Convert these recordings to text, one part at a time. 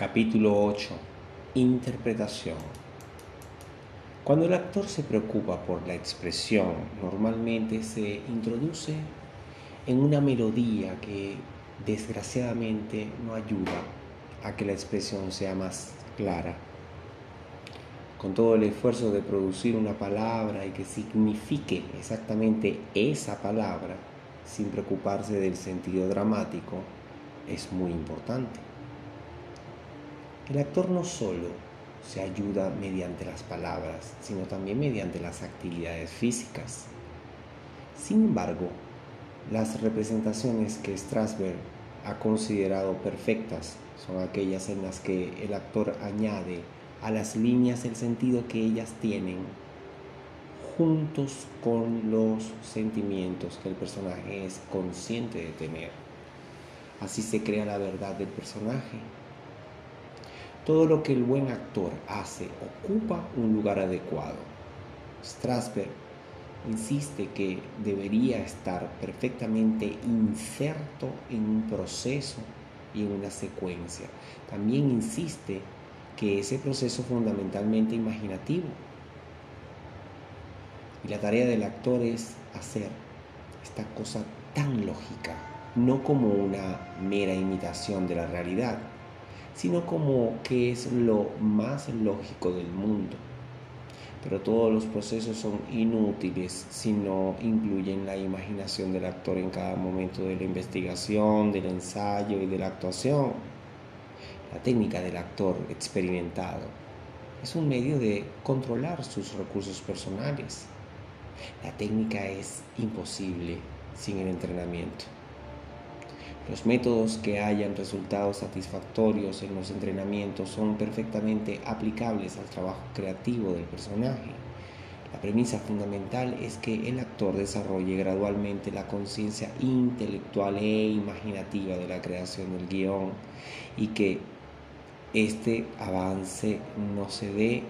Capítulo 8. Interpretación. Cuando el actor se preocupa por la expresión, normalmente se introduce en una melodía que desgraciadamente no ayuda a que la expresión sea más clara. Con todo el esfuerzo de producir una palabra y que signifique exactamente esa palabra, sin preocuparse del sentido dramático, es muy importante. El actor no solo se ayuda mediante las palabras, sino también mediante las actividades físicas. Sin embargo, las representaciones que Strasberg ha considerado perfectas son aquellas en las que el actor añade a las líneas el sentido que ellas tienen juntos con los sentimientos que el personaje es consciente de tener. Así se crea la verdad del personaje todo lo que el buen actor hace ocupa un lugar adecuado. Strasberg insiste que debería estar perfectamente inserto en un proceso y en una secuencia. También insiste que ese proceso es fundamentalmente imaginativo. Y la tarea del actor es hacer esta cosa tan lógica, no como una mera imitación de la realidad, sino como que es lo más lógico del mundo. Pero todos los procesos son inútiles si no incluyen la imaginación del actor en cada momento de la investigación, del ensayo y de la actuación. La técnica del actor experimentado es un medio de controlar sus recursos personales. La técnica es imposible sin el entrenamiento. Los métodos que hayan resultados satisfactorios en los entrenamientos son perfectamente aplicables al trabajo creativo del personaje. La premisa fundamental es que el actor desarrolle gradualmente la conciencia intelectual e imaginativa de la creación del guion y que este avance no se dé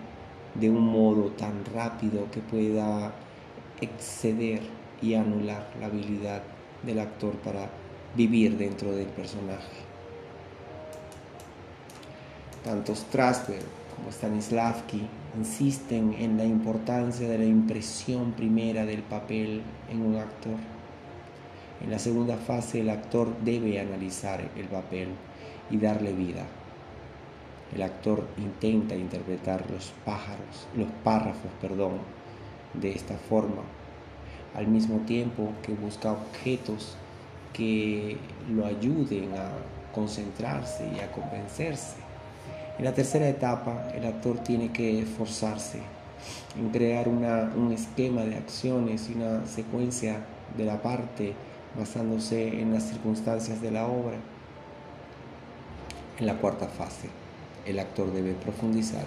de un modo tan rápido que pueda exceder y anular la habilidad del actor para vivir dentro del personaje. Tanto Strasberg como Stanislavski insisten en la importancia de la impresión primera del papel en un actor. En la segunda fase el actor debe analizar el papel y darle vida. El actor intenta interpretar los pájaros, los párrafos, perdón, de esta forma, al mismo tiempo que busca objetos que lo ayuden a concentrarse y a convencerse. En la tercera etapa, el actor tiene que esforzarse en crear un esquema de acciones y una secuencia de la parte basándose en las circunstancias de la obra. En la cuarta fase, el actor debe profundizar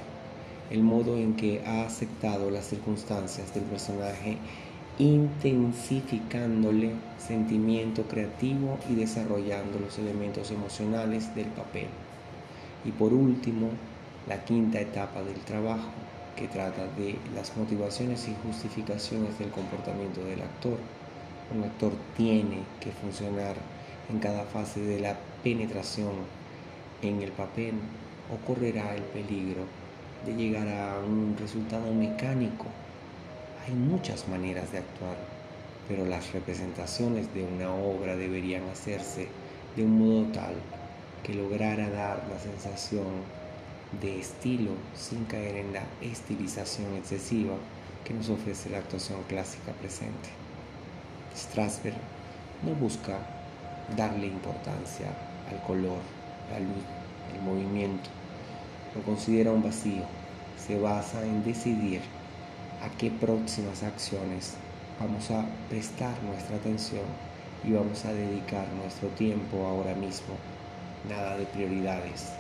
el modo en que ha aceptado las circunstancias del personaje intensificándole sentimiento creativo y desarrollando los elementos emocionales del papel. Y por último, la quinta etapa del trabajo, que trata de las motivaciones y justificaciones del comportamiento del actor. Un actor tiene que funcionar en cada fase de la penetración en el papel o correrá el peligro de llegar a un resultado mecánico hay muchas maneras de actuar, pero las representaciones de una obra deberían hacerse de un modo tal que lograra dar la sensación de estilo sin caer en la estilización excesiva que nos ofrece la actuación clásica presente. Strasberg no busca darle importancia al color, la luz, el movimiento. Lo considera un vacío. Se basa en decidir a qué próximas acciones vamos a prestar nuestra atención y vamos a dedicar nuestro tiempo ahora mismo. Nada de prioridades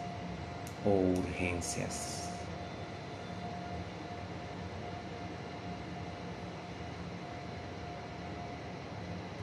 o urgencias.